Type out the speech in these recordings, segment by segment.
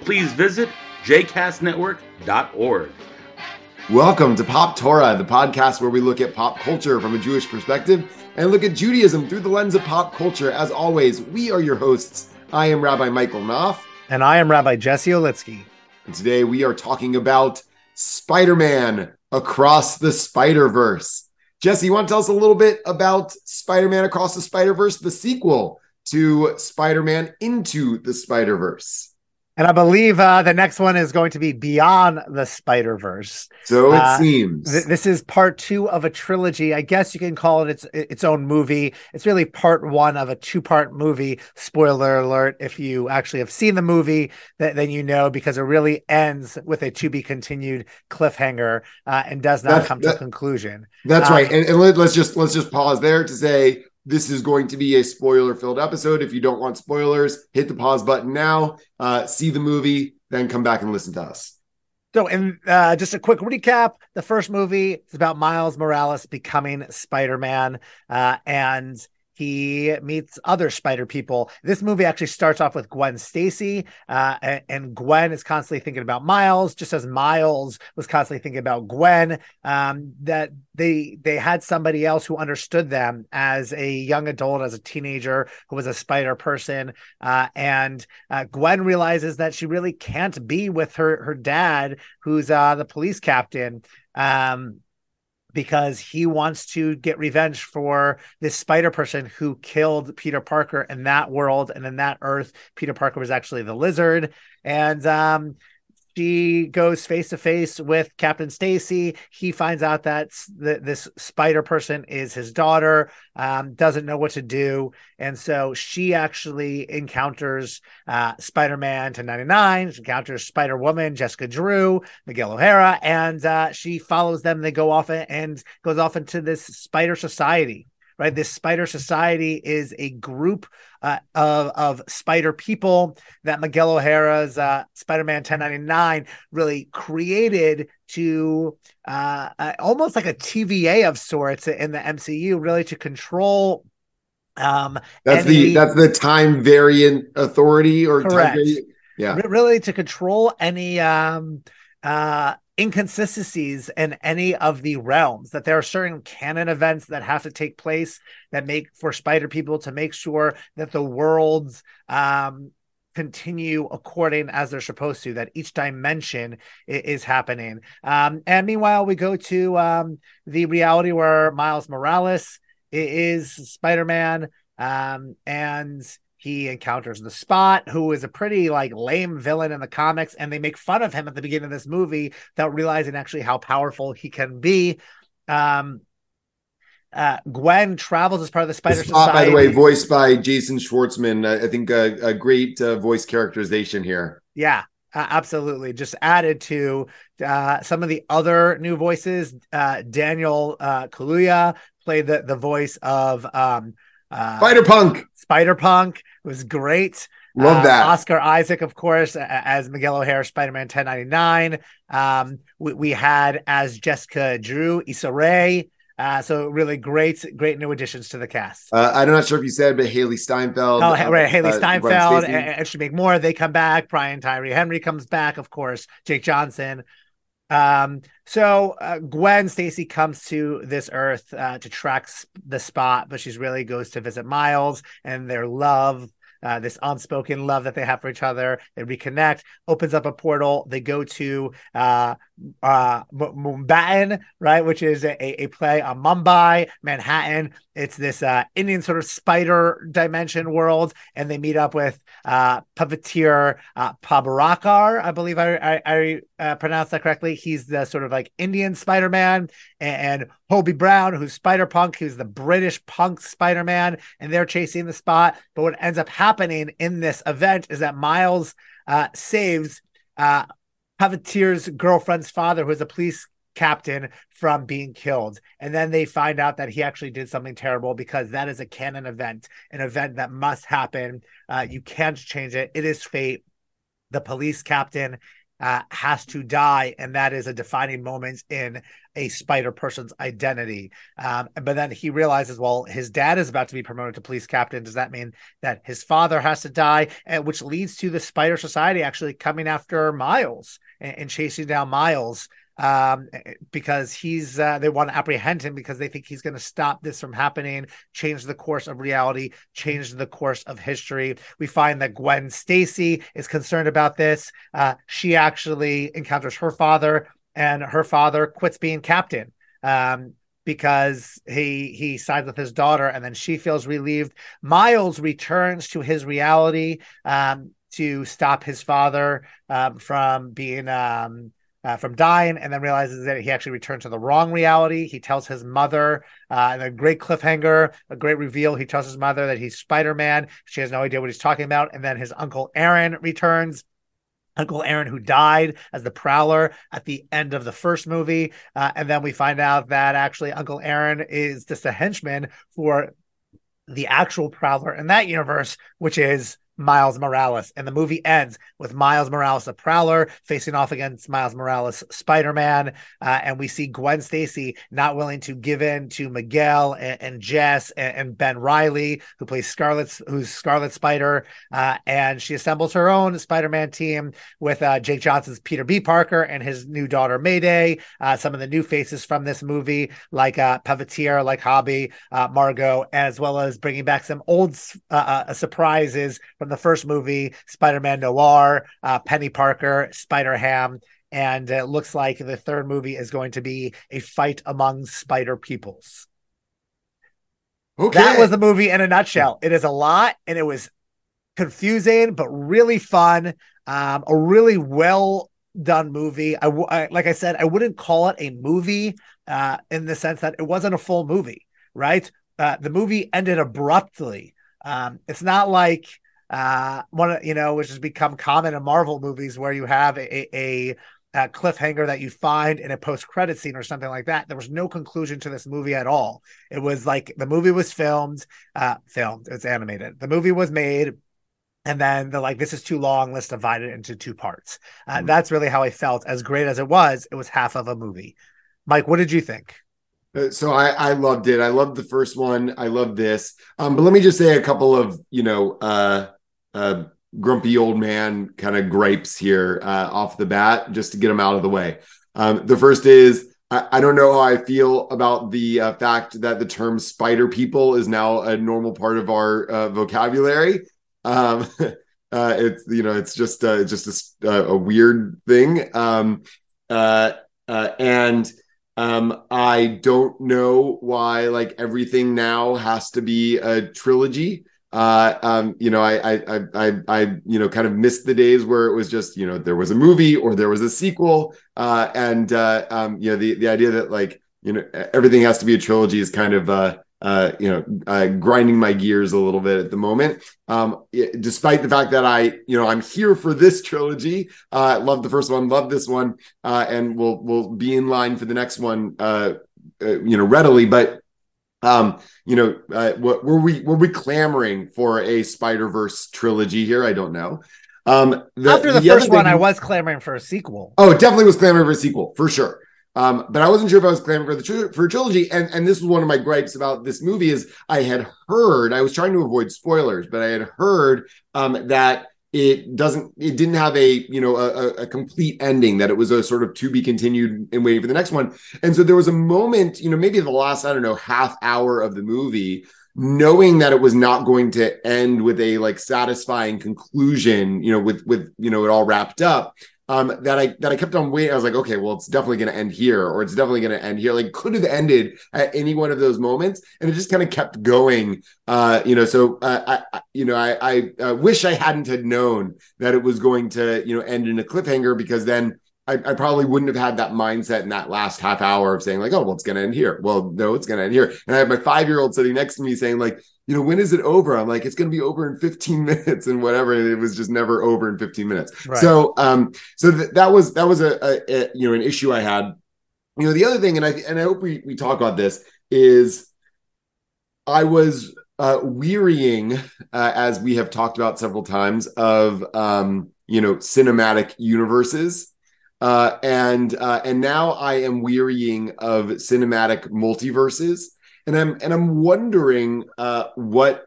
please visit jcastnetwork.org. Welcome to Pop Torah, the podcast where we look at pop culture from a Jewish perspective and look at Judaism through the lens of pop culture. As always, we are your hosts. I am Rabbi Michael Knopf. And I am Rabbi Jesse Olitzky. And today we are talking about Spider Man Across the Spider Verse. Jesse, you want to tell us a little bit about Spider Man Across the Spider Verse, the sequel to Spider Man Into the Spider Verse? And I believe uh, the next one is going to be Beyond the Spider Verse. So it uh, seems. Th- this is part two of a trilogy. I guess you can call it its its own movie. It's really part one of a two part movie. Spoiler alert! If you actually have seen the movie, th- then you know because it really ends with a to be continued cliffhanger uh, and does not that's, come that, to a conclusion. That's um, right. And, and let, let's just let's just pause there to say this is going to be a spoiler filled episode. If you don't want spoilers, hit the pause button now, uh, see the movie, then come back and listen to us. So, and uh, just a quick recap: the first movie is about Miles Morales becoming Spider Man, uh, and he meets other spider people. This movie actually starts off with Gwen Stacy, uh, and, Gwen is constantly thinking about Miles, just as Miles was constantly thinking about Gwen. Um, that they they had somebody else who understood them as a young adult, as a teenager who was a spider person, uh, and uh, Gwen realizes that she really can't be with her her dad, who's uh, the police captain. Um, because he wants to get revenge for this spider person who killed Peter Parker in that world and in that earth. Peter Parker was actually the lizard. And um, she goes face to face with Captain Stacy. He finds out that th- this spider person is his daughter, um, doesn't know what to do. And so she actually encounters uh, Spider Man 1099, she encounters Spider Woman, Jessica Drew, Miguel O'Hara, and uh, she follows them. They go off and goes off into this spider society right? This spider society is a group uh, of, of spider people that Miguel O'Hara's uh, Spider Man 1099 really created to uh, uh almost like a TVA of sorts in the MCU, really to control. Um, that's any... the that's the time variant authority or correct. yeah, really to control any um, uh, inconsistencies in any of the realms that there are certain canon events that have to take place that make for spider people to make sure that the worlds um, continue according as they're supposed to that each dimension is, happening. Um, and meanwhile we go to um, the reality where miles morales is spider-man um, and he encounters the spot who is a pretty like lame villain in the comics and they make fun of him at the beginning of this movie without realizing actually how powerful he can be um uh, Gwen travels as part of the Spider spot, Society. By the way, voiced by Jason Schwartzman. I think a, a great uh, voice characterization here. Yeah, uh, absolutely. Just added to uh, some of the other new voices. Uh, Daniel uh, Kaluuya played the the voice of um, uh, Spider Punk. Spider Punk was great. Love uh, that. Oscar Isaac, of course, as Miguel O'Hara, Spider Man 1099. Um, we, we, had as Jessica Drew, Issa Rae. Uh, so really great, great new additions to the cast. Uh, I'm not sure if you said, but Hailee Steinfeld. Oh, uh, right, uh, Steinfeld and, and Shameik Moore. They come back. Brian Tyree Henry comes back, of course. Jake Johnson. Um, so uh, Gwen Stacy comes to this earth uh, to track the spot, but she's really goes to visit Miles and their love uh, this unspoken love that they have for each other. They reconnect, opens up a portal. They go to uh, uh, Mumbai, right, which is a, a play on Mumbai, Manhattan. It's this uh, Indian sort of spider dimension world, and they meet up with uh, Pavitr uh, Prabhakar. I believe I, I, I uh, pronounced that correctly. He's the sort of like Indian Spider Man, and, and Hobie Brown, who's Spider Punk, who's the British punk Spider Man, and they're chasing the spot. But what ends up happening in this event is that Miles uh, saves uh, Pavitr's girlfriend's father, who is a police captain from being killed. And then they find out that he actually did something terrible because that is a canon event, an event that must happen. Uh, you can't change it. It is fate. The police captain uh, has to die, and that is a defining moment in a spider person's identity. Um, but then he realizes, well, his dad is about to be promoted to police captain. Does that mean that his father has to die? And which leads to the Spider Society actually coming after Miles and, and chasing down Miles um, because he's uh, they want to apprehend him because they think he's going to stop this from happening, change the course of reality, change the course of history. We find that Gwen Stacy is concerned about this. Uh, she actually encounters her father, and her father quits being captain. Um, because he he sides with his daughter and then she feels relieved miles returns to his reality um, to stop his father um, from being um, uh, from dying and then realizes that he actually returned to the wrong reality. He tells his mother, uh, and a great cliffhanger, a great reveal. He tells his mother that he's Spider Man. She has no idea what he's talking about. And then his uncle Aaron returns. Uncle Aaron, who died as the Prowler at the end of the first movie. Uh, and then we find out that actually Uncle Aaron is just a henchman for the actual Prowler in that universe, which is Miles Morales. And the movie ends with Miles Morales, a prowler, facing off against Miles Morales, Spider Man. Uh, and we see Gwen Stacy not willing to give in to Miguel and, and Jess and, and, Ben Reilly, who plays Scarlet, who's Scarlet Spider. Uh, and she assembles her own Spider Man team with uh, Jake Johnson's Peter B. Parker and his new daughter, Mayday. Uh, some of the new faces from this movie, like uh, Pavitr, like Hobie, uh, Margot, as well as bringing back some old surprises from the first movie, Spider Man Noir, uh, Penny Parker, Spider Ham. And it looks like the third movie is going to be a fight among spider peoples. Okay. That was the movie in a nutshell. It is a lot and it was confusing, but really fun. Um, a really well done movie. I, I, like I said, I wouldn't call it a movie uh, in the sense that it wasn't a full movie, right? Uh, the movie ended abruptly. Um, it's not like uh, one you know, which has become common in Marvel movies where you have a, a, a cliffhanger that you find in a post credit scene or something like that. There was no conclusion to this movie at all. It was like the movie was filmed, uh, filmed, it's animated. The movie was made, and then they're like, this is too long, let's divide it into two parts. Uh, mm-hmm. That's really how I felt. As great as it was, it was half of a movie. Mike, what did you think? Uh, so I, I loved it. I loved the first one. I love this. Um, but let me just say a couple of, you know, uh, uh, grumpy old man kind of gripes here uh, off the bat, just to get them out of the way. Um, the first is I, I, don't know how I feel about the uh, fact that the term spider people is now a normal part of our uh, vocabulary. Um, uh, it's you know it's just uh, just a, a weird thing, um, and um, I don't know why like everything now has to be a trilogy uh, um, you know, I, I, I, I, you know, kind of missed the days where it was just, you know, there was a movie or there was a sequel, uh, and uh, um, you know, the the idea that like, you know, everything has to be a trilogy is kind of, uh, uh, you know, uh, grinding my gears a little bit at the moment. Um, it, despite the fact that I, you know, I'm here for this trilogy. Uh, love the first one, love this one, uh, and we'll we'll be in line for the next one, uh, uh you know, readily. But um, you know, uh, what, were we were we clamoring for a Spider Verse trilogy here? I don't know. Um, the, After the, the first one, I was clamoring for a sequel. Oh, definitely was clamoring for a sequel for sure. Um, but I wasn't sure if I was clamoring for the for a trilogy. And and this was one of my gripes about this movie is I had heard I was trying to avoid spoilers, but I had heard um, that it doesn't it didn't have a you know a, a, complete ending that it was a sort of to be continued and waiting for the next one. And so there was a moment you know maybe the last i don't know half hour of the movie knowing that it was not going to end with a like satisfying conclusion you know with with you know it all wrapped up um, that I that I kept on waiting. I was like, okay, well, it's definitely going to end here, or it's definitely going to end here. Like, could have ended at any one of those moments, and it just kind of kept going. Uh, you know, so uh, I, you know, I, I wish I hadn't had known that it was going to, you know, end in a cliffhanger because then I, I, probably wouldn't have had that mindset in that last half hour of saying like, oh, well, it's going to end here. Well, no, it's going to end here. And I have my five year old sitting next to me saying like, you know, when is it over? I'm like, it's going to be over in 15 minutes and whatever. And it was just never over in 15 minutes. Right. So, um, so th- that was that was a, a, a you know an issue I had. You know, the other thing, and I and I hope we we talk about this is, I was uh, wearying, uh, as we have talked about several times, of um, you know cinematic universes uh, and uh, and now I am wearying of cinematic multiverses, and I'm and I'm wondering uh, what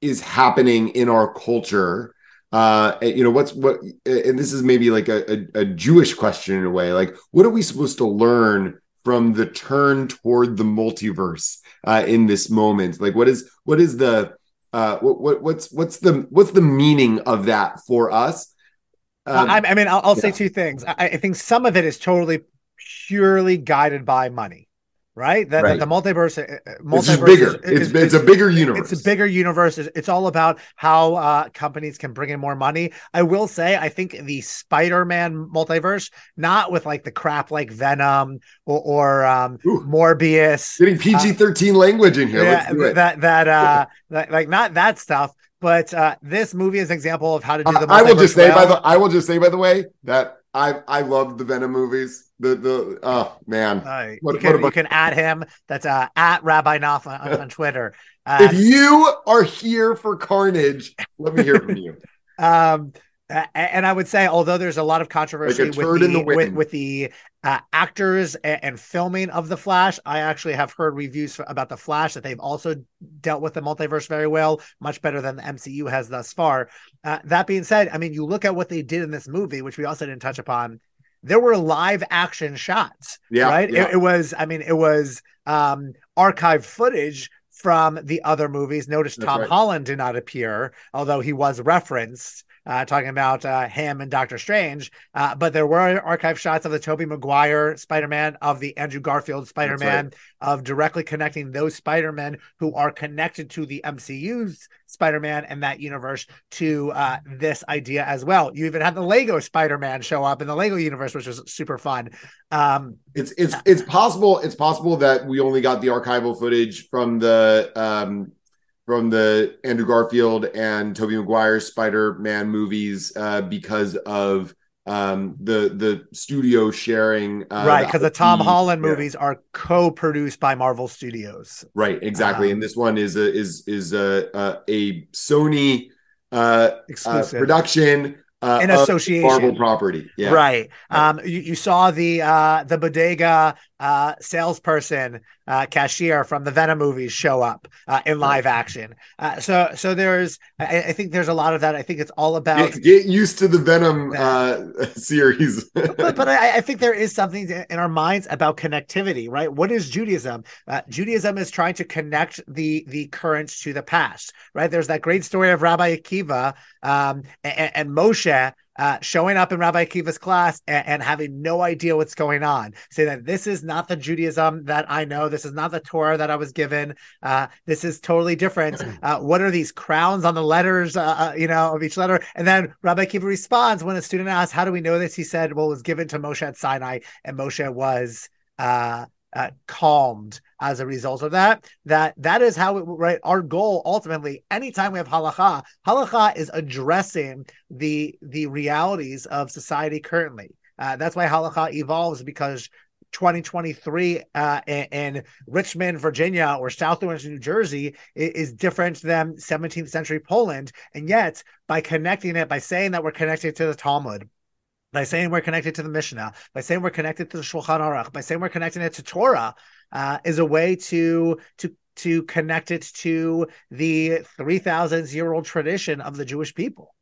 is happening in our culture. Uh, you know, what's what, and this is maybe like a, a, a Jewish question in a way. Like, what are we supposed to learn from the turn toward the multiverse uh, in this moment? Like, what is what is the uh, what, what what's what's the what's the meaning of that for us? Um, I, I, mean, I'll, I'll yeah. say two things. I, I, think some of it is totally purely guided by money, right? That, right. the multiverse, uh, uh, multiverse it's bigger. Is, it's, it's, a bigger universe. It's a bigger universe. It's, it's all about how uh, companies can bring in more money. I will say, I think the Spider-Man multiverse, not with like the crap like Venom or, or um, Morbius, getting PG-13 uh, language in here. Yeah, that that uh, that, like not that stuff but uh, this movie is an example of how to do the. I will just say well. by the I will just say by the way that I I love the Venom movies. The the oh man, uh, what, you, can, you can add him. That's uh, at Rabbi Knopf on, on Twitter. Uh, if you are here for Carnage, let me hear from you. um, and I would say, although there's a lot of controversy like with, the, the with, with, the uh, actors and, and, filming of the Flash, I actually have heard reviews for, about the Flash that they've also dealt with the multiverse very well, much better than the MCU has thus far. Uh, that being said, I mean, you look at what they did in this movie, which we also didn't touch upon. There were live action shots, yeah, right? Yeah. It, it was, I mean, it was um, archive footage from the other movies. Notice That's Tom right. Holland did not appear, although he was referenced uh, talking about uh, him and Doctor Strange. Uh, but there were archive shots of the Tobey Maguire Spider Man, of the Andrew Garfield Spider Man, right. of directly connecting those Spider Men who are connected to the MCU's Spider Man and that universe to uh, this idea as well. You even had the Lego Spider Man show up in the Lego universe, which was super fun. Um, it's it's it's possible it's possible that we only got the archival footage from the um, from the Andrew Garfield and Tobey Maguire Spider-Man movies uh, because of um, the the studio sharing uh, right because the, the, Tom Holland yeah. movies are co-produced by Marvel Studios. Right, exactly. Um, and this one is a is is a a, a Sony uh, exclusive uh, production uh, in association Marvel property. Yeah. Right. Um, you, you saw the uh, the bodega uh, salesperson, uh, cashier from the Venom movies show up uh, in live action. Uh, so so there's I, I, think there's a lot of that. I think it's all about get, get used to the Venom uh, series. but but I, I, think there is something in our minds about connectivity, right? What is Judaism? Uh, Judaism is trying to connect the the current to the past, right? There's that great story of Rabbi Akiva um, and, and Moshe uh, showing up in Rabbi Akiva's class and, and, having no idea what's going on. Say that this is not the Judaism that I know. This is not the Torah that I was given. Uh, this is totally different. Uh, what are these crowns on the letters, uh, uh, you know, of each letter? And then Rabbi Akiva responds when a student asks, "How do we know this?" He said, "Well, it was given to Moshe at Sinai, and Moshe was." Uh, calmed as a result of that. That that is how it right. Our goal ultimately, anytime we have halacha, halacha is addressing the the realities of society currently. Uh, that's why halacha evolves because 2023 uh, in, in, Richmond, Virginia, or South Orange, New Jersey is, is, different than 17th century Poland. And yet, by connecting it, by saying that we're connected to the Talmud, by saying we're connected to the Mishnah, by saying we're connected to the Shulchan Aruch, by saying we're connecting it to Torah, uh, is a way to to to connect it to the three thousand year old tradition of the Jewish people.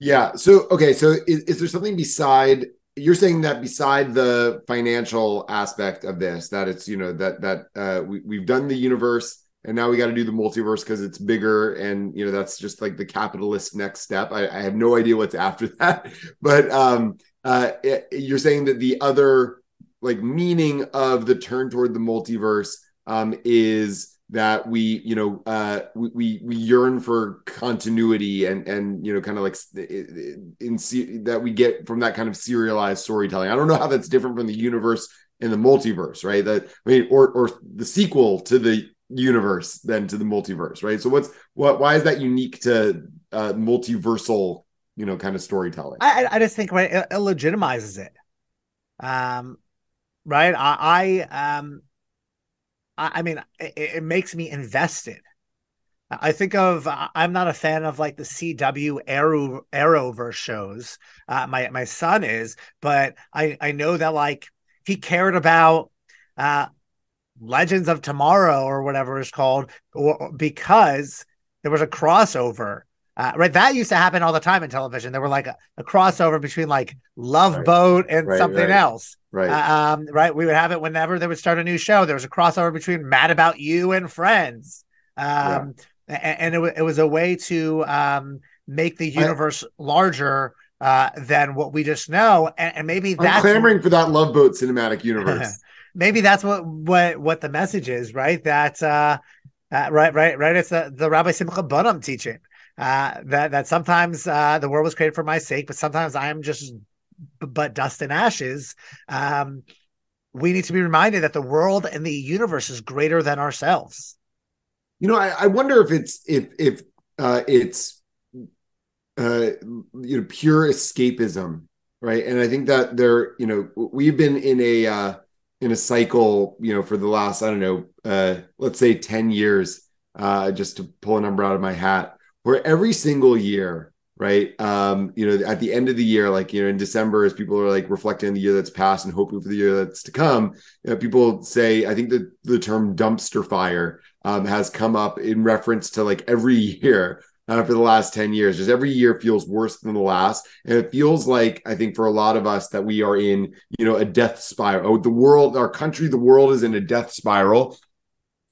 Yeah. So okay. So is, is there something beside? You're saying that beside the financial aspect of this, that it's you know that that uh, we we've done the universe and now we got to do the multiverse because it's bigger and you know that's just like the capitalist next step. I, I have no idea what's after that. But um uh it, you're saying that the other like meaning of the turn toward the multiverse um is that we you know uh we we yearn for continuity and and you know kind of like in, in that we get from that kind of serialized storytelling. I don't know how that's different from the universe in the multiverse right? That i mean or or the sequel to the universe than to the multiverse right so what's what why is that unique to uh multiversal you know kind of storytelling i i just think right it, it legitimizes it um right i i um I, mean, it, it makes me invested. I think of I'm not a fan of like the CW Arrow Arrowverse shows. Uh, my my son is, but I I know that like he cared about uh, Legends of Tomorrow or whatever it's called, or, because there was a crossover uh, right, that used to happen all the time in television. There were like a, a crossover between like Love right. Boat and right, something right. else. Right. Uh, um, right. We would have it whenever they would start a new show. There was a crossover between Mad About You and Friends. Um, yeah. and, and it, it was a way to um, make the universe I, larger uh, than what we just know. And, and maybe that's I'm clamoring for that Love Boat cinematic universe. maybe that's what what what the message is, right? That uh, uh, right, right, right. It's the, the Rabbi Simcha Bunim teaching uh, that that sometimes uh, the world was created for my sake, but sometimes I am just b- but dust and ashes. Um, we need to be reminded that the world and the universe is greater than ourselves. You know, I, I wonder if it's if if uh, it's uh, you know pure escapism, right? And I think that there, you know, we've been in a uh, in a cycle, you know, for the last I don't know, uh, let's say ten years, uh, just to pull a number out of my hat where every single year right um you know at the end of the year like you know in december as people are like reflecting on the year that's passed and hoping for the year that's to come you know, people say i think that the term dumpster fire um, has come up in reference to like every year uh, for the last 10 years. Just every year feels worse than the last. And it feels like i think for a lot of us that we are in you know a death spiral. Oh, the world our country the world is in a death spiral.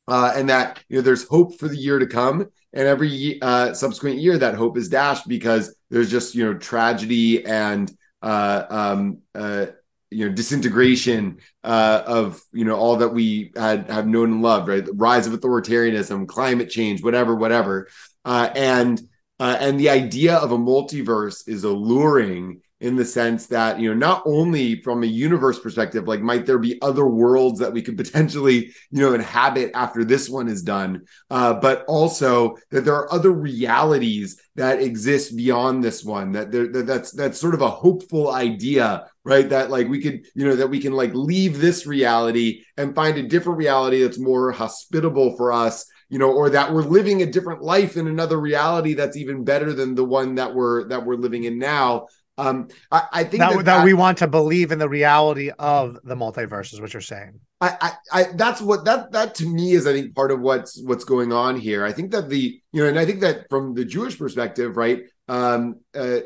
Uh, and that you know there's hope for the year to come. And every uh, subsequent year that hope is dashed because there's just you know tragedy and uh, um, uh, you know disintegration uh, of you know all that we had have known and loved right? The rise of authoritarianism climate change whatever whatever uh, and uh, and the idea of a multiverse is alluring in the sense that you know not only from a universe perspective like might there be other worlds that we could potentially you know inhabit after this one is done uh, but also that there are other realities that exist beyond this one that, there, that that's that's sort of a hopeful idea right? That like we could you know that we can like leave this reality and find a different reality that's more hospitable for us you know or that we're living a different life in another reality that's even better than the one that we're that we're living in now um, I, I think that, that, that, we want to believe in the reality of the multiverse is what you're saying. I, I, I, that's what that that to me is I think part of what's what's going on here. I think that the you know, and I think that from the Jewish perspective, right? Um, uh,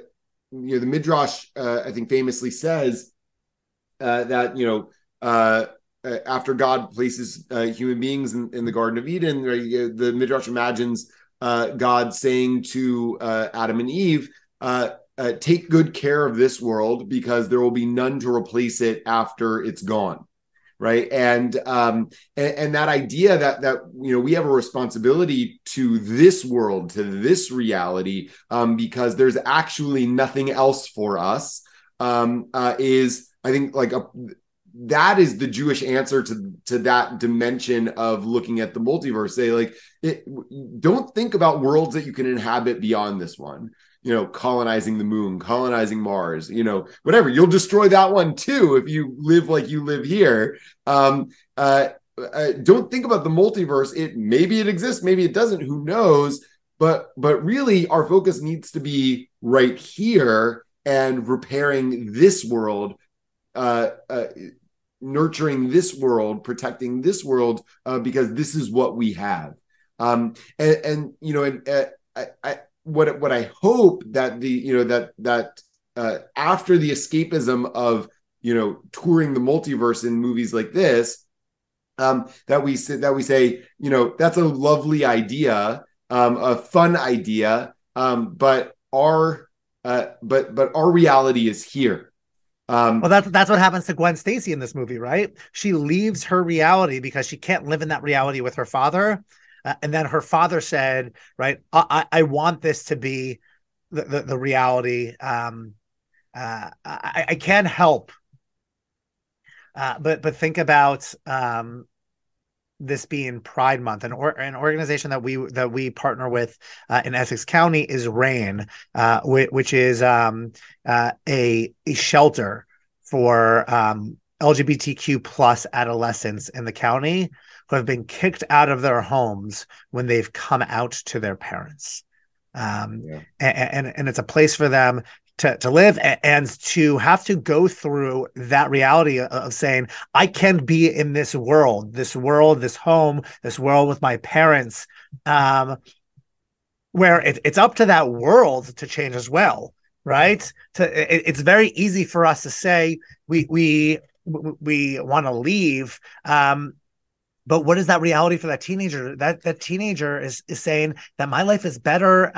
you know, the midrash uh, I think famously says uh, that you know. Uh, uh after God places uh, human beings in, in, the Garden of Eden, right, the Midrash imagines uh, God saying to uh, Adam and Eve, uh, take good care of this world because there will be none to replace it after it's gone right? And um and, and, that idea that that you know we have a responsibility to this world to this reality um because there's actually nothing else for us um uh, is i think like a that is the Jewish answer to to that dimension of looking at the multiverse. Say like, it, don't think about worlds that you can inhabit beyond this one you know, colonizing the moon, colonizing Mars, you know, whatever. You'll destroy that one too if you live like you live here. Um, uh, uh, don't think about the multiverse. It maybe it exists, maybe it doesn't. Who knows? But but really, our focus needs to be right here and repairing this world, uh, uh nurturing this world, protecting this world, uh, because this is what we have. Um, and, and you know, and uh, I, I what what I hope that the you know that that uh, after the escapism of you know touring the multiverse in movies like this, um, that we say that we say you know that's a lovely idea, um, a fun idea, um, but our uh, but but our reality is here. Um, well, that's that's what happens to Gwen Stacy in this movie, right? She leaves her reality because she can't live in that reality with her father, Uh, and then her father said, right, I, I want this to be the, the, the reality. Um, uh, I, I can't help uh, but but think about um, this being Pride Month, an or, an organization that we that we partner with uh, in Essex County is RAIN, uh, which, which, is um, uh, a a shelter for um, LGBTQ plus adolescents in the county who have been kicked out of their homes when they've come out to their parents. Um, yeah. and, and, and it's a place for them to, to live and to have to go through that reality of saying i can be in this world this world this home this world with my parents um, where it, it's up to that world to change as well right to it, it's very easy for us to say we we we want to leave um, but what is that reality for that teenager that that teenager is is saying that my life is better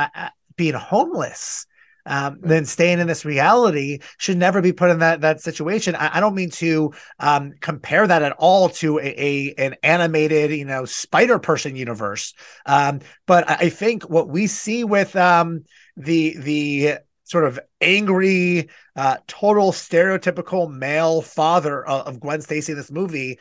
being homeless um, then staying in this reality should never be put in that that situation. I, I don't mean to um, compare that at all to a, a, an animated, you know, Spider Person universe. Um, but I think what we see with um, the the sort of angry, uh, total stereotypical male father of, of Gwen Stacy in this movie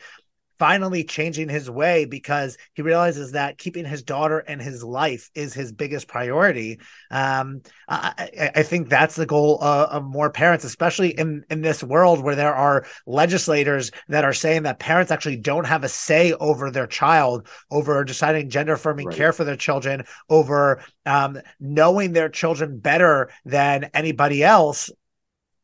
finally changing his way because he realizes that keeping his daughter and his life is his biggest priority. Um, I, I, think that's the goal of, of more parents, especially in, in this world where there are legislators that are saying that parents actually don't have a say over their child, over deciding gender affirming right. care for their children, over um, knowing their children better than anybody else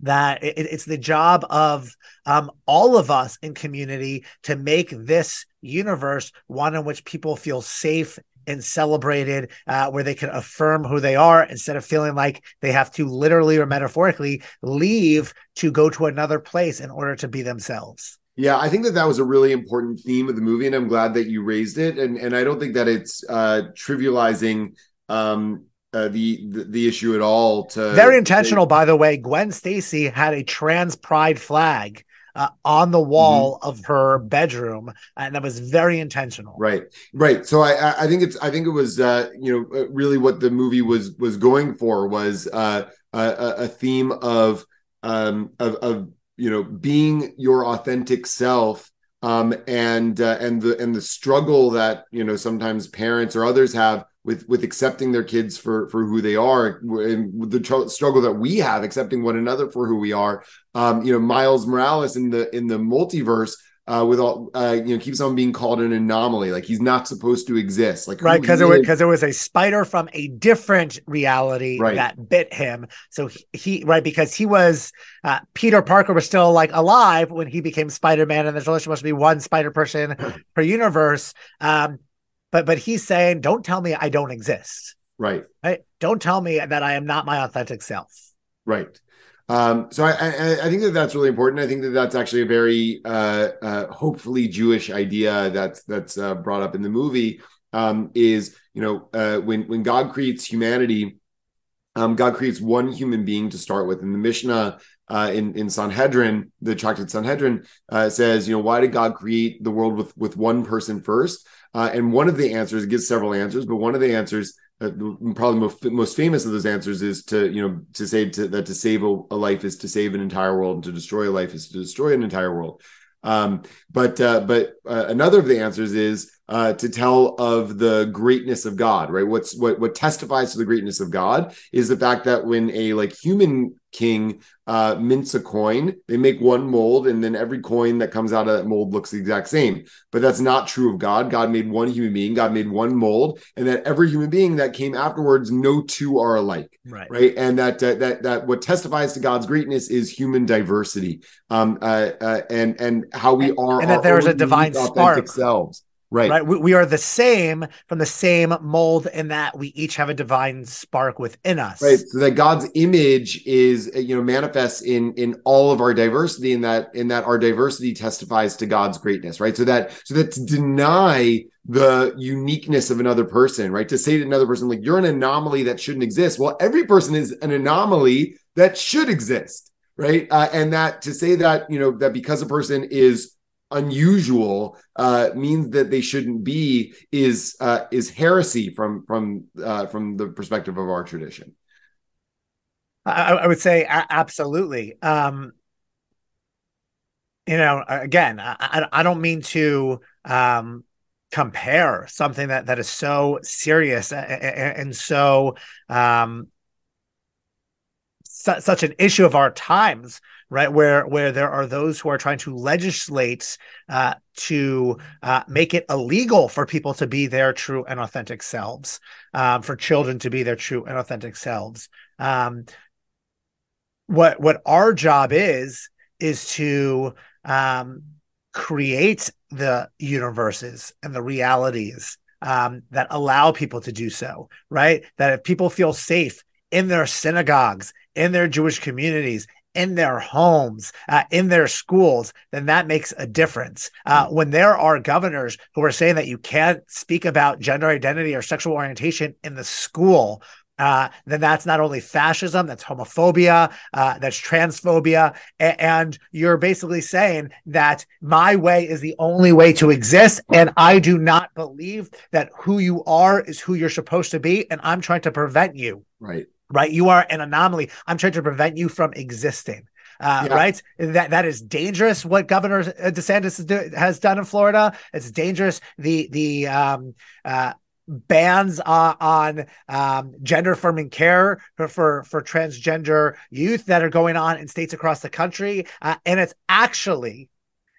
that it, it's the job of um, all of us in community to make this universe one in which people feel safe and celebrated, uh, where they can affirm who they are instead of feeling like they have to literally or metaphorically leave to go to another place in order to be themselves. Yeah, I think that that was a really important theme of the movie, and I'm glad that you raised it. And and I don't think that it's uh, trivializing um, uh, the, the, the issue at all. To very intentional, by the way. Gwen Stacy had a trans pride flag uh, on the wall mm-hmm. of her bedroom, and that was very intentional. Right, right. So I, I think it's, I think it was, uh, you know, uh, really what the movie was was going for was uh, a, a theme of, um, of, of you know, being your authentic self um, and uh, and the and the struggle that you know sometimes parents or others have with with accepting their kids for for who they are and the tr- struggle that we have accepting one another for who we are. Um you know miles morales in the in the multiverse uh, with all uh, you know keeps on being called an anomaly. Like he's not supposed to exist. Like right because it was because it was a spider from a different reality right. that bit him. So he, he, right because he was uh, peter parker was still like alive when he became spider-man and there's only supposed to be one spider person per universe. Um but but he's saying, don't tell me I don't exist. Right. Right. Don't tell me that I am not my authentic self. Right. Um, so I, I, I, think that that's really important. I think that that's actually a very uh, uh, hopefully Jewish idea that's that's uh, brought up in the movie. Um, is you know uh, when when God creates humanity, um, God creates one human being to start with. In the Mishnah uh, in in Sanhedrin, the Tractate Sanhedrin uh, says, you know, why did God create the world with with one person first? Uh, and one of the answers, it gives several answers, but one of the answers, uh, probably most, most famous of those answers, is to you know to say to, that to save a, a, life is to save an entire world, and to destroy a life is to destroy an entire world. Um, but uh, but uh, another of the answers is uh, to tell of the greatness of God, right? What's what what testifies to the greatness of God is the fact that when a like human king uh, mints a coin, they make one mold, and then every coin that comes out of that mold looks the exact same. But that's not true of God. God made one human being, God made one mold, and that every human being that came afterwards, no two are alike, right? Right, and that uh, that that what testifies to God's greatness is human diversity, um, uh, uh and and how we are, and that there is a divine spark selves Right. Right. We, we, are the same from the same mold in that we each have a divine spark within us. Right. So that God's image is, you know, manifests in in all of our diversity, in that in that our diversity testifies to God's greatness. Right. So that so that to deny the uniqueness of another person, right? To say to another person, like, you're an anomaly that shouldn't exist. Well, every person is an anomaly that should exist, right? Uh, and that to say that, you know, that because a person is unusual uh, means that they shouldn't be is uh, is heresy from from uh, from the perspective of our tradition. I, I would say absolutely. Um, you know, again, I, I don't mean to um, compare something that that is so serious and, so um, su- such an issue of our times right where where there are those who are trying to legislate uh, to uh, make it illegal for people to be their true and authentic selves um, for children to be their true and authentic selves. Um, what what our job is is to um, create the universes and the realities um, that allow people to do so right? That if people feel safe in their synagogues in their Jewish communities, in their homes, uh, in their schools, then that makes a difference. Uh, mm. when there are governors who are saying that you can't speak about gender identity or sexual orientation in the school, uh, then that's not only fascism, that's homophobia, uh, that's transphobia. A- and you're basically saying that my way is the only way to exist. And I do not believe that who you are is who you're supposed to be. And I'm trying to prevent you. Right right? You are an anomaly. I'm trying to prevent you from existing. Uh, yeah. Right, that that is dangerous. What Governor DeSantis do, has done in Florida, it's dangerous. The the um, uh, bans uh, on um, gender affirming care for, for, for transgender youth that are going on in states across the country, uh, and it's actually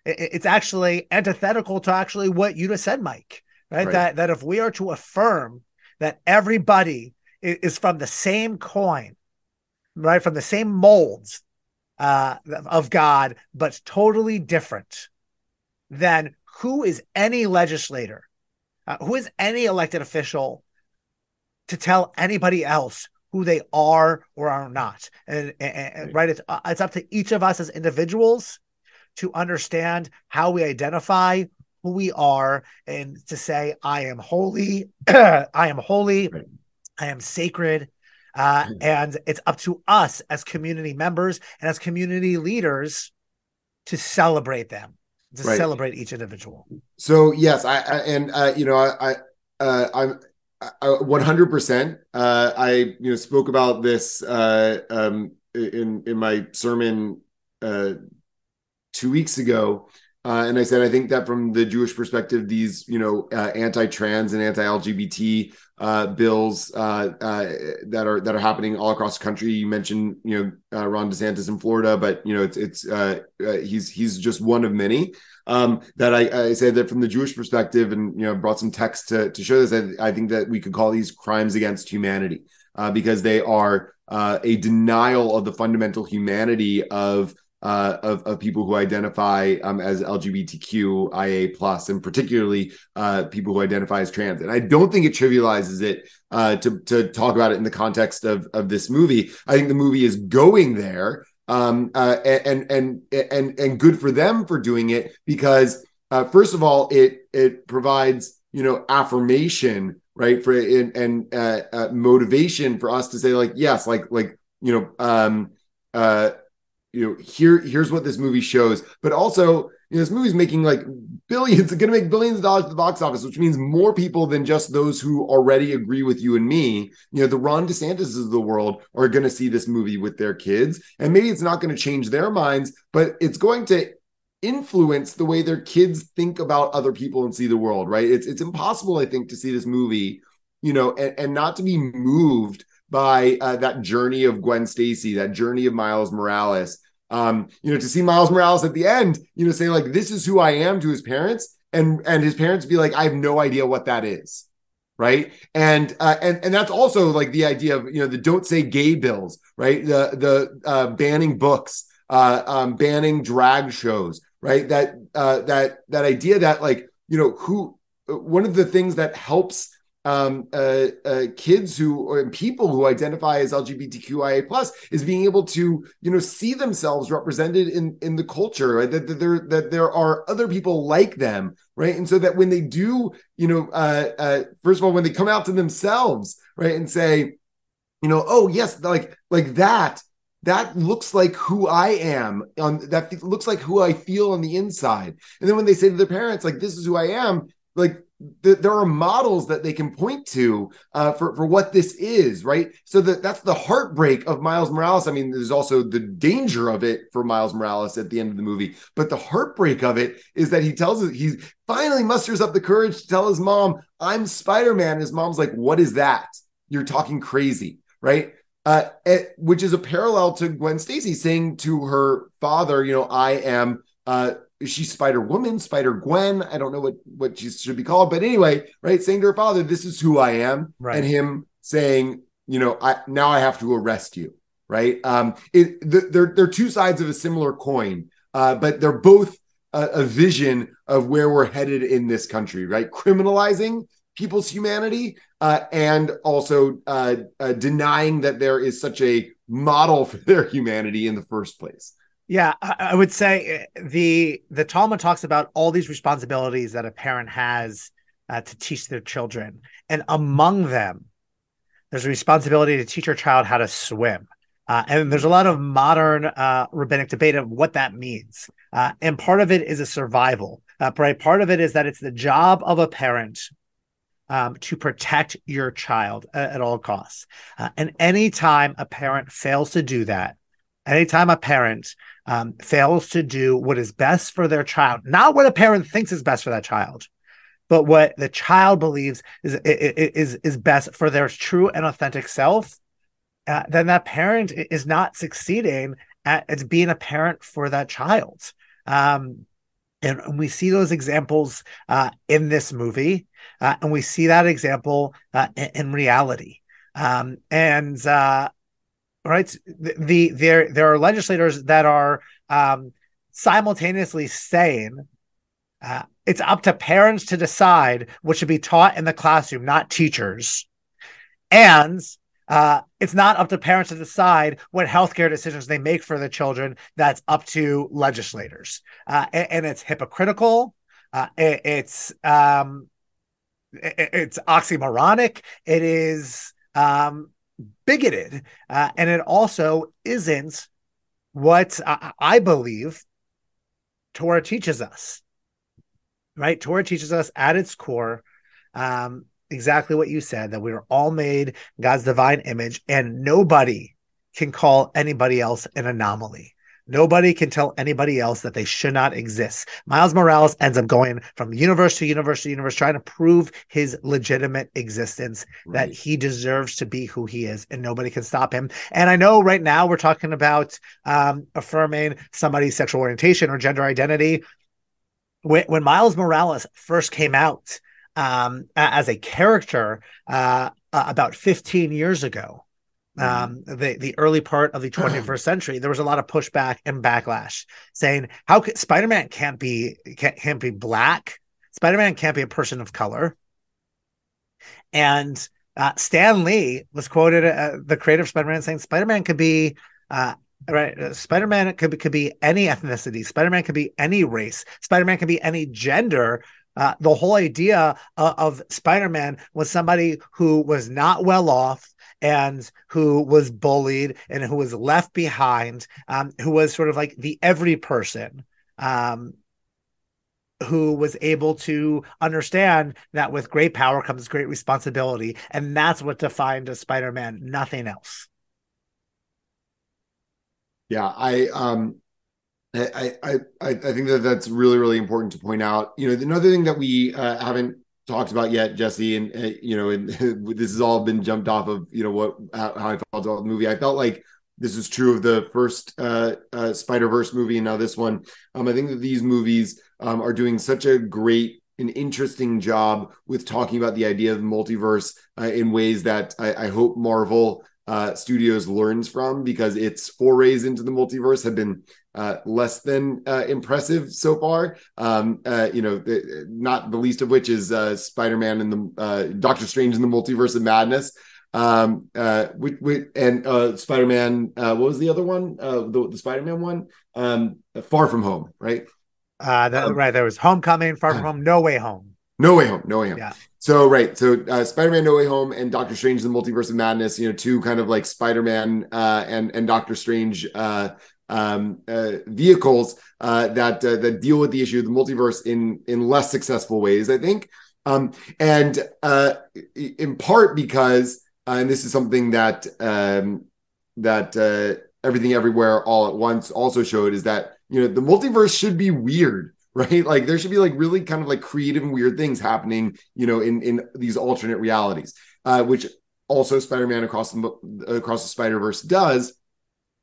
it's actually antithetical to actually what you just said, Mike. Right? right? That that if we are to affirm that everybody is from the same coin, right? From the same molds uh, of God, but totally different. than who is any legislator, uh, who is any elected official to tell anybody else who they are or are not? And, and right, it's uh, it's up to each of us as individuals to understand how we identify who we are and to say, I am holy, I am holy. Right I am sacred. Uh, mm. and it's up to us as community members and as community leaders to celebrate them, to right. celebrate each individual. So yes, I, I and uh, you know I, I uh, I'm. 100% uh, i you know spoke about this uh, um, in in my sermon uh, two weeks ago uh, and I said, I think that from the Jewish perspective, these, you know, uh, anti-trans and anti-LGBT uh, bills uh, uh, that are that are happening all across the country. You mentioned, you know, uh, Ron DeSantis in Florida, but you know, it's it's he's he's just one of many. Um, that I, I said that from the Jewish perspective, and you know, brought some text to to show this. I, I think that we could call these crimes against humanity because they are a denial of the fundamental humanity of uh, of, of people who identify um, as LGBTQIA plus, and particularly uh, people who identify as trans. And I don't think it trivializes it uh, to to talk about it in the context of of this movie. I think the movie is going there, um, uh, and and and and good for them for doing it because uh, first of all, it it provides you know affirmation right for and, and uh, motivation for us to say like yes, like like you know. Um, you know here here's what this movie shows. But also you know this movie's making like billions it's going to make billions of dollars at the box office which means more people than just those who already agree with you and me. You know the ron desantis of the world are going to see this movie with their kids and maybe it's not going to change their minds but it's going to influence the way their kids think about other people and see the world right? It's it's impossible i think to see this movie you know and, and not to be moved by uh, that journey of Gwen Stacy, that journey of Miles Morales. Um, you know, to see Miles Morales at the end, you know, say like, "This is who I am" to his parents, and and his parents be like, "I have no idea what that is." right and uh, and and that's also like the idea of you know the don't say gay bills right the the uh, banning books uh, um, banning drag shows right that uh, that that idea that like you know who one of the things that helps um, uh, uh, kids who or people who identify as LGBTQIA plus is being able to you know see themselves represented in in the culture right? that, that there that there are other people like them right and so that when they do you know uh, uh, first of all when they come out to themselves right and say you know oh yes like like that that looks like who I am on that looks like who I feel on the inside. And then when they say to their parents, like, this is who I am, like there are models that they can point to uh, for for what this is, right? So that that's the heartbreak of Miles Morales. I mean, there's also the danger of it for Miles Morales at the end of the movie, but the heartbreak of it is that he tells us he finally musters up the courage to tell his mom, "I'm Spider Man." His mom's like, "What is that? You're talking crazy, right?" Uh, it, which is a parallel to Gwen Stacy saying to her father, "You know, I am." Uh, is she Spider Woman, Spider Gwen? I don't know what what she should be called, but anyway, right? Saying to her father, "This is who I am," right. and him saying, "You know, I now I have to arrest you." Right? Um, it the, they're they're two sides of a similar coin, uh, but they're both a, a vision of where we're headed in this country. Right? Criminalizing people's humanity uh, and also uh, uh, denying that there is such a model for their humanity in the first place. Yeah, I would say eh, the the Talmud talks about all these responsibilities that a parent has uh, to teach their children, and among them, there's a responsibility to teach your child how to swim. Uh, and there's a lot of modern uh, rabbinic debate of what that means. Uh, and part of it is a survival, uh, right? Part of it is that it's the job of a parent um, to protect your child at, at all costs. Uh, and anytime a parent fails to do that, anytime a parent um, fails to do what is best for their child, not what a parent thinks is best for that child, but what the child believes is is is best for their true and authentic self, uh, then that parent is not succeeding at, at being a parent for that child. Um, and we see those examples uh, in this movie, uh, and we see that example uh, in, in, reality. Um, and uh, right the, the there there are legislators that are um, simultaneously saying uh, it's up to parents to decide what should be taught in the classroom not teachers and uh, it's not up to parents to decide what healthcare decisions they make for the children. That's up to legislators, uh, and, and, it's hypocritical. Uh, it, it's um, it, it's oxymoronic. It is um, bigoted. Uh, and it also isn't what I, I believe Torah teaches us. Right? Torah teaches us at its core um, exactly what you said that we are all made God's divine image, and nobody can call anybody else an anomaly. Nobody can tell anybody else that they should not exist. Miles Morales ends up going from universe to universe to universe, trying to prove his legitimate existence, right. that he deserves to be who he is, and nobody can stop him. And I know right now we're talking about um, affirming somebody's sexual orientation or gender identity. When, when Miles Morales first came out um, as a character uh, about 15 years ago, um, the the early part of the 21st century, there was a lot of pushback and backlash saying how can, Spider-Man can't be can't, can't be black, Spider-Man can't be a person of color, and uh, Stan Lee was quoted, uh, the creator of Spider-Man, saying Spider-Man could be. Uh, right, uh, Spider-Man could be, could be any ethnicity. Spider-Man could be any race. Spider-Man could be any gender. Uh, the whole idea of, of Spider-Man was somebody who was not well off, and who was bullied and who was left behind, um, who was sort of like the every person. Um, who was able to understand that with great power comes great responsibility. And that's what defined a Spider Man, nothing else. Yeah, I um I, I I I think that that's really really important to point out. You know, another thing that we uh, haven't talked about yet, Jesse, and uh, you know, and this has all been jumped off of you know what how, I felt about the movie. I felt like this is true of the first uh, uh, Spider Verse movie, and now this one. Um, I think that these movies um, are doing such a great and interesting job with talking about the idea of the multiverse uh, in ways that I, I hope Marvel uh, Studios learns from because its forays into the multiverse have been uh, less than uh, impressive so far. Um, uh, you know, the, not the least of which is uh, Spider-Man and the uh, Doctor Strange in the Multiverse of Madness. Um, uh, we, we, and uh, Spider-Man. Uh, what was the other one? Uh, the, the Spider-Man one. Um, Far From Home, right? Uh, that, um, right. There was Homecoming, Far From Home, No Way Home. No Way Home. No Way Home. Yeah. So right, so uh, Spider-Man: No Way Home and Doctor Strange: in The Multiverse of Madness. You know, two kind of like Spider-Man uh, and and Doctor Strange uh, um, uh, vehicles uh, that uh, that deal with the issue of the multiverse in in less successful ways, I think, um, and uh, in part because, uh, and this is something that um, that uh, everything everywhere all at once also showed is that you know the multiverse should be weird right? Like there should be like really kind of like creative and weird things happening you know in in these alternate realities which also spider-man across the across the spider-verse does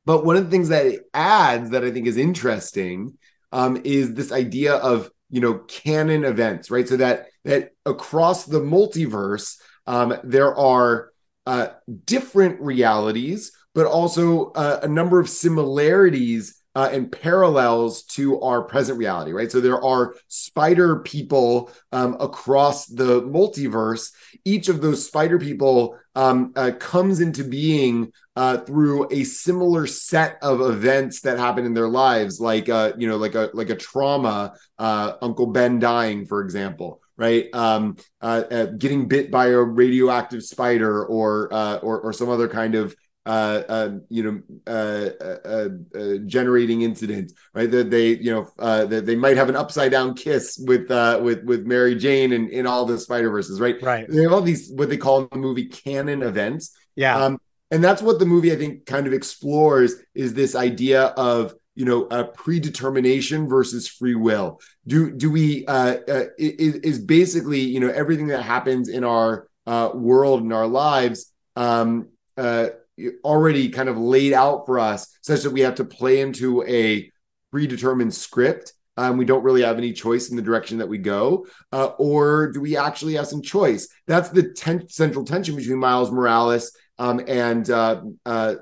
but one of the things that it adds that i think is interesting um is this idea of you know canon events right? So that that across the multiverse um there are uh different realities but also uh, a number of similarities uh, and parallels to our present reality, right? So there are spider people um, across the multiverse. Each of those spider people um, uh, comes into being uh, through a similar set of events that happen in their lives, like uh, you know, like a like a trauma, uh, Uncle Ben dying, for example, right? Um, uh, uh, getting bit by a radioactive spider, or uh, or or some other kind of uh, uh, you know, uh, uh, uh, generating incident, right? That they, you know, uh, that they might have an upside down kiss with with with Mary Jane and in all the Spider Verses, right? Right. They have all these what they call in the movie canon events. Yeah. Um, and that's what the movie I think kind of explores is this idea of you know a predetermination versus free will. Do do we is is basically you know everything that happens in our world in our lives. Um, uh, already kind of laid out for us such that we have to play into a predetermined script. Um, we don't really have any choice in the direction that we go uh, or do we actually have some choice? That's the ten- central tension between miles morales um, and uh, uh,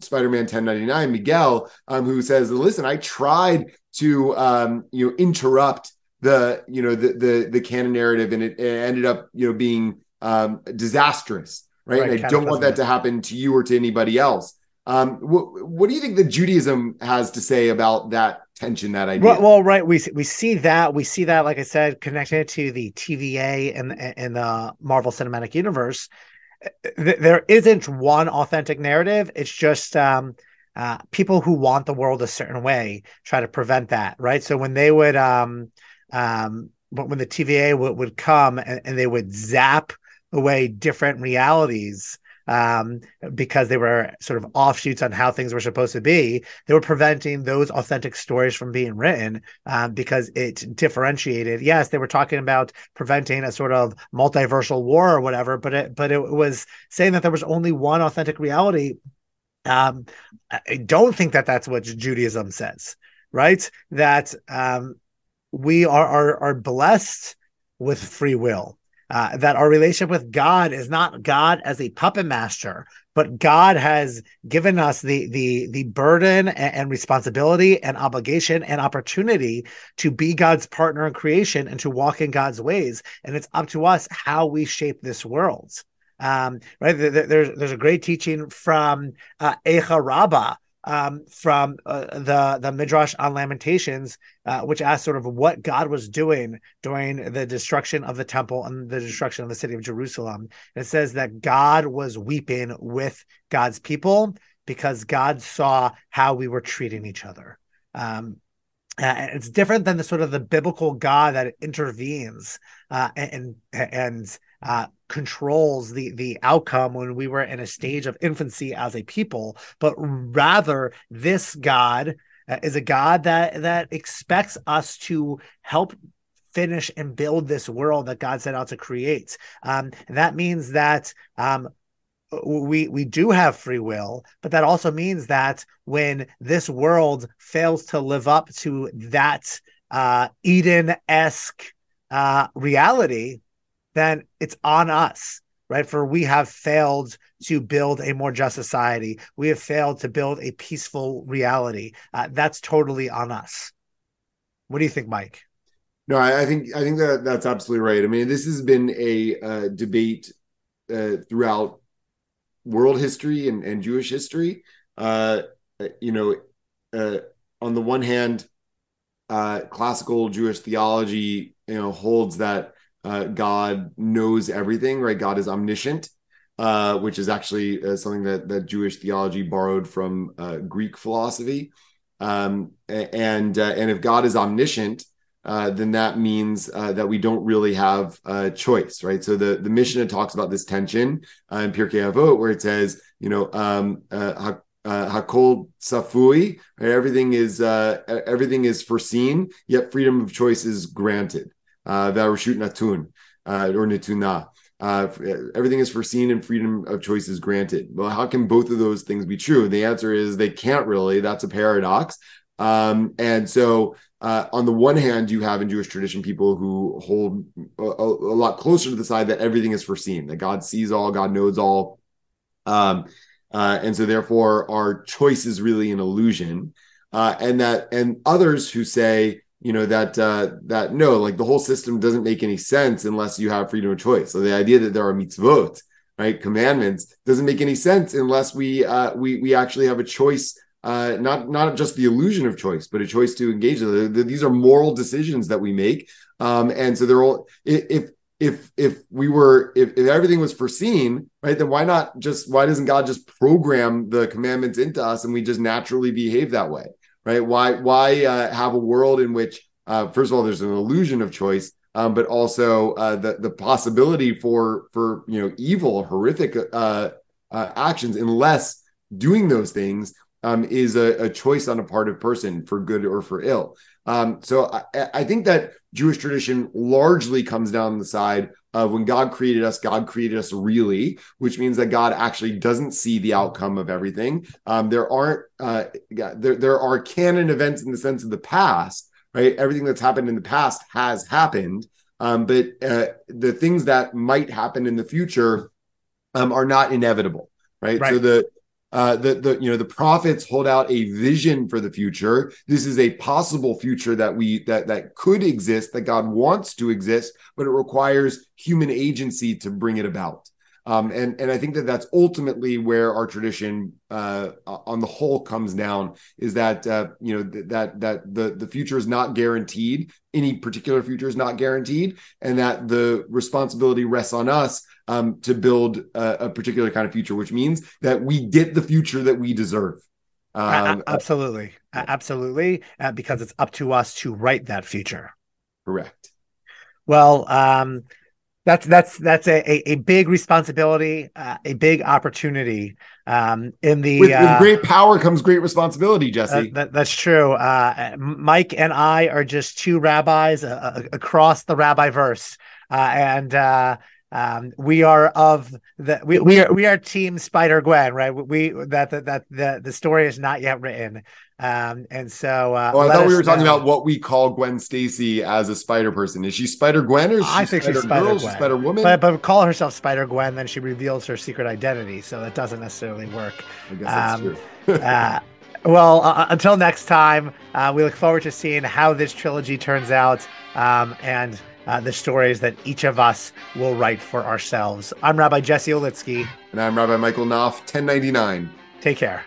spider-man 1099 miguel um, who says listen i tried to um, you know interrupt the you know the the, the canon narrative and it, it ended up you know being um, disastrous right? right and I don't want that to happen to you or to anybody else. Um, what, what do you think that Judaism has to say about that tension, that idea? Well, well, right. We we see that we see that, like I said, connected to the TVA and and the Marvel Cinematic Universe. There isn't one authentic narrative. It's just um, uh, people who want the world a certain way try to prevent that, right? So when they would, um, um, when the TVA would, would come and, and they would zap away different realities um, because they were sort of offshoots on how things were supposed to be. They were preventing those authentic stories from being written um, because it differentiated. Yes, they were talking about preventing a sort of multiversal war or whatever, but it but it was saying that there was only one authentic reality. Um, I don't think that that's what Judaism says, right? That um, we are, are are blessed with free will uh, that our relationship with God is not God as a puppet master, but God has given us the the the burden and, and, responsibility and obligation and opportunity to be God's partner in creation and to walk in God's ways. And it's up to us how we shape this world. Um, right? There's there's a great teaching from uh, Eicha Rabbah um, from uh, the the Midrash on Lamentations, uh, which asks sort of what God was doing during the destruction of the temple and the destruction of the city of Jerusalem. And it says that God was weeping with God's people because God saw how we were treating each other. Um, uh, it's different than the sort of the biblical God that intervenes uh, and and uh, controls the the outcome when we were in a stage of infancy as a people, but rather this God uh, is a God that that expects us to help finish and build this world that God set out to create. Um, and that means that um, we we do have free will, but that also means that when this world fails to live up to that uh, Eden esque uh, reality, then it's on us, right? For we have failed to build a more just society. We have failed to build a peaceful reality. Uh, that's totally on us. What do you think, Mike? No, I, I, think I think that that's absolutely right. I mean, this has been a uh, debate uh, throughout world history and, and Jewish history. Uh, you know, uh, on the one hand, uh, classical Jewish theology, you know, holds that uh, God knows everything, right? God is omniscient, uh, which is actually uh, something that that Jewish theology borrowed from uh, Greek philosophy. Um, and uh, and if God is omniscient, then that means that we don't really have a choice, right? So the the Mishnah talks about this tension in Pirkei Avot, where it says, you know, um, hakol safui, right? everything is everything is foreseen, yet freedom of choice is granted. Uh, natun or natuna. Uh, everything is foreseen and freedom of choice is granted. Well, how can both of those things be true? The answer is they can't really. That's a paradox. Um, and so, uh, on the one hand, you have in Jewish tradition people who hold a, a, lot closer to the side that everything is foreseen, that God sees all, God knows all. Um, uh, and so, therefore, our choice is really an illusion. Uh, and that, and others who say, you know that uh that no like the whole system doesn't make any sense unless you have freedom of choice. So the idea that there are mitzvot right commandments doesn't make any sense unless we uh we we actually have a choice uh not not just the illusion of choice but a choice to engage. These are moral decisions that we make. Um and so they're all if if if we were if, if everything was foreseen right then why not just why doesn't god just program the commandments into us and we just naturally behave that way right? Why why uh, have a world in which uh, first of all there's an illusion of choice, um, but also uh, the the possibility for for you know evil, horrific uh, uh, actions, unless doing those things um, is a, a, choice on a part of person for good or for ill. Um, so I, I think that Jewish tradition largely comes down the side uh, when God created us, God created us really, which means that God actually doesn't see the outcome of everything. Um, there aren't uh, there there are canon events in the sense of the past, right? Everything that's happened in the past has happened, um, but uh, the things that might happen in the future um, are not inevitable, right? right? So the uh, the the you know the prophets hold out a vision for the future. This is a possible future that we that that could exist that God wants to exist, but it requires human agency to bring it about. Um, and and I think that that's ultimately where our tradition, uh, on the whole, comes down is that uh, you know th- that that the the future is not guaranteed. Any particular future is not guaranteed, and that the responsibility rests on us um, to build a, a, particular kind of future, which means that we get the future that we deserve. Um, absolutely, uh, absolutely, uh, because it's up to us to write that future. Correct. Well, um, that's that's that's a, a, big responsibility, uh, a big opportunity. Um, in the with, uh, with, great power comes great responsibility, Jesse. That, that's true. Uh, Mike and I are just two rabbis uh, uh, across the rabbi verse, and um, we are of the we, we are we are team Spider Gwen, right? We that that that the the story is not yet written. Um, and so uh, well, I thought we were talking know. about what we call Gwen Stacy as a Spider person. Is she Spider Gwen or is she I think she's Spider Girl? Gwen. Spider Woman? But, but call herself Spider Gwen, then she reveals her secret identity. So that doesn't necessarily work. I guess that's um, true. uh, well, uh, until next time, uh, we look forward to seeing how this trilogy turns out. Um, and uh, the stories that each of us will write for ourselves. I'm Rabbi Jesse Olitzky. And I'm Rabbi Michael Knopf, 1099. Take care.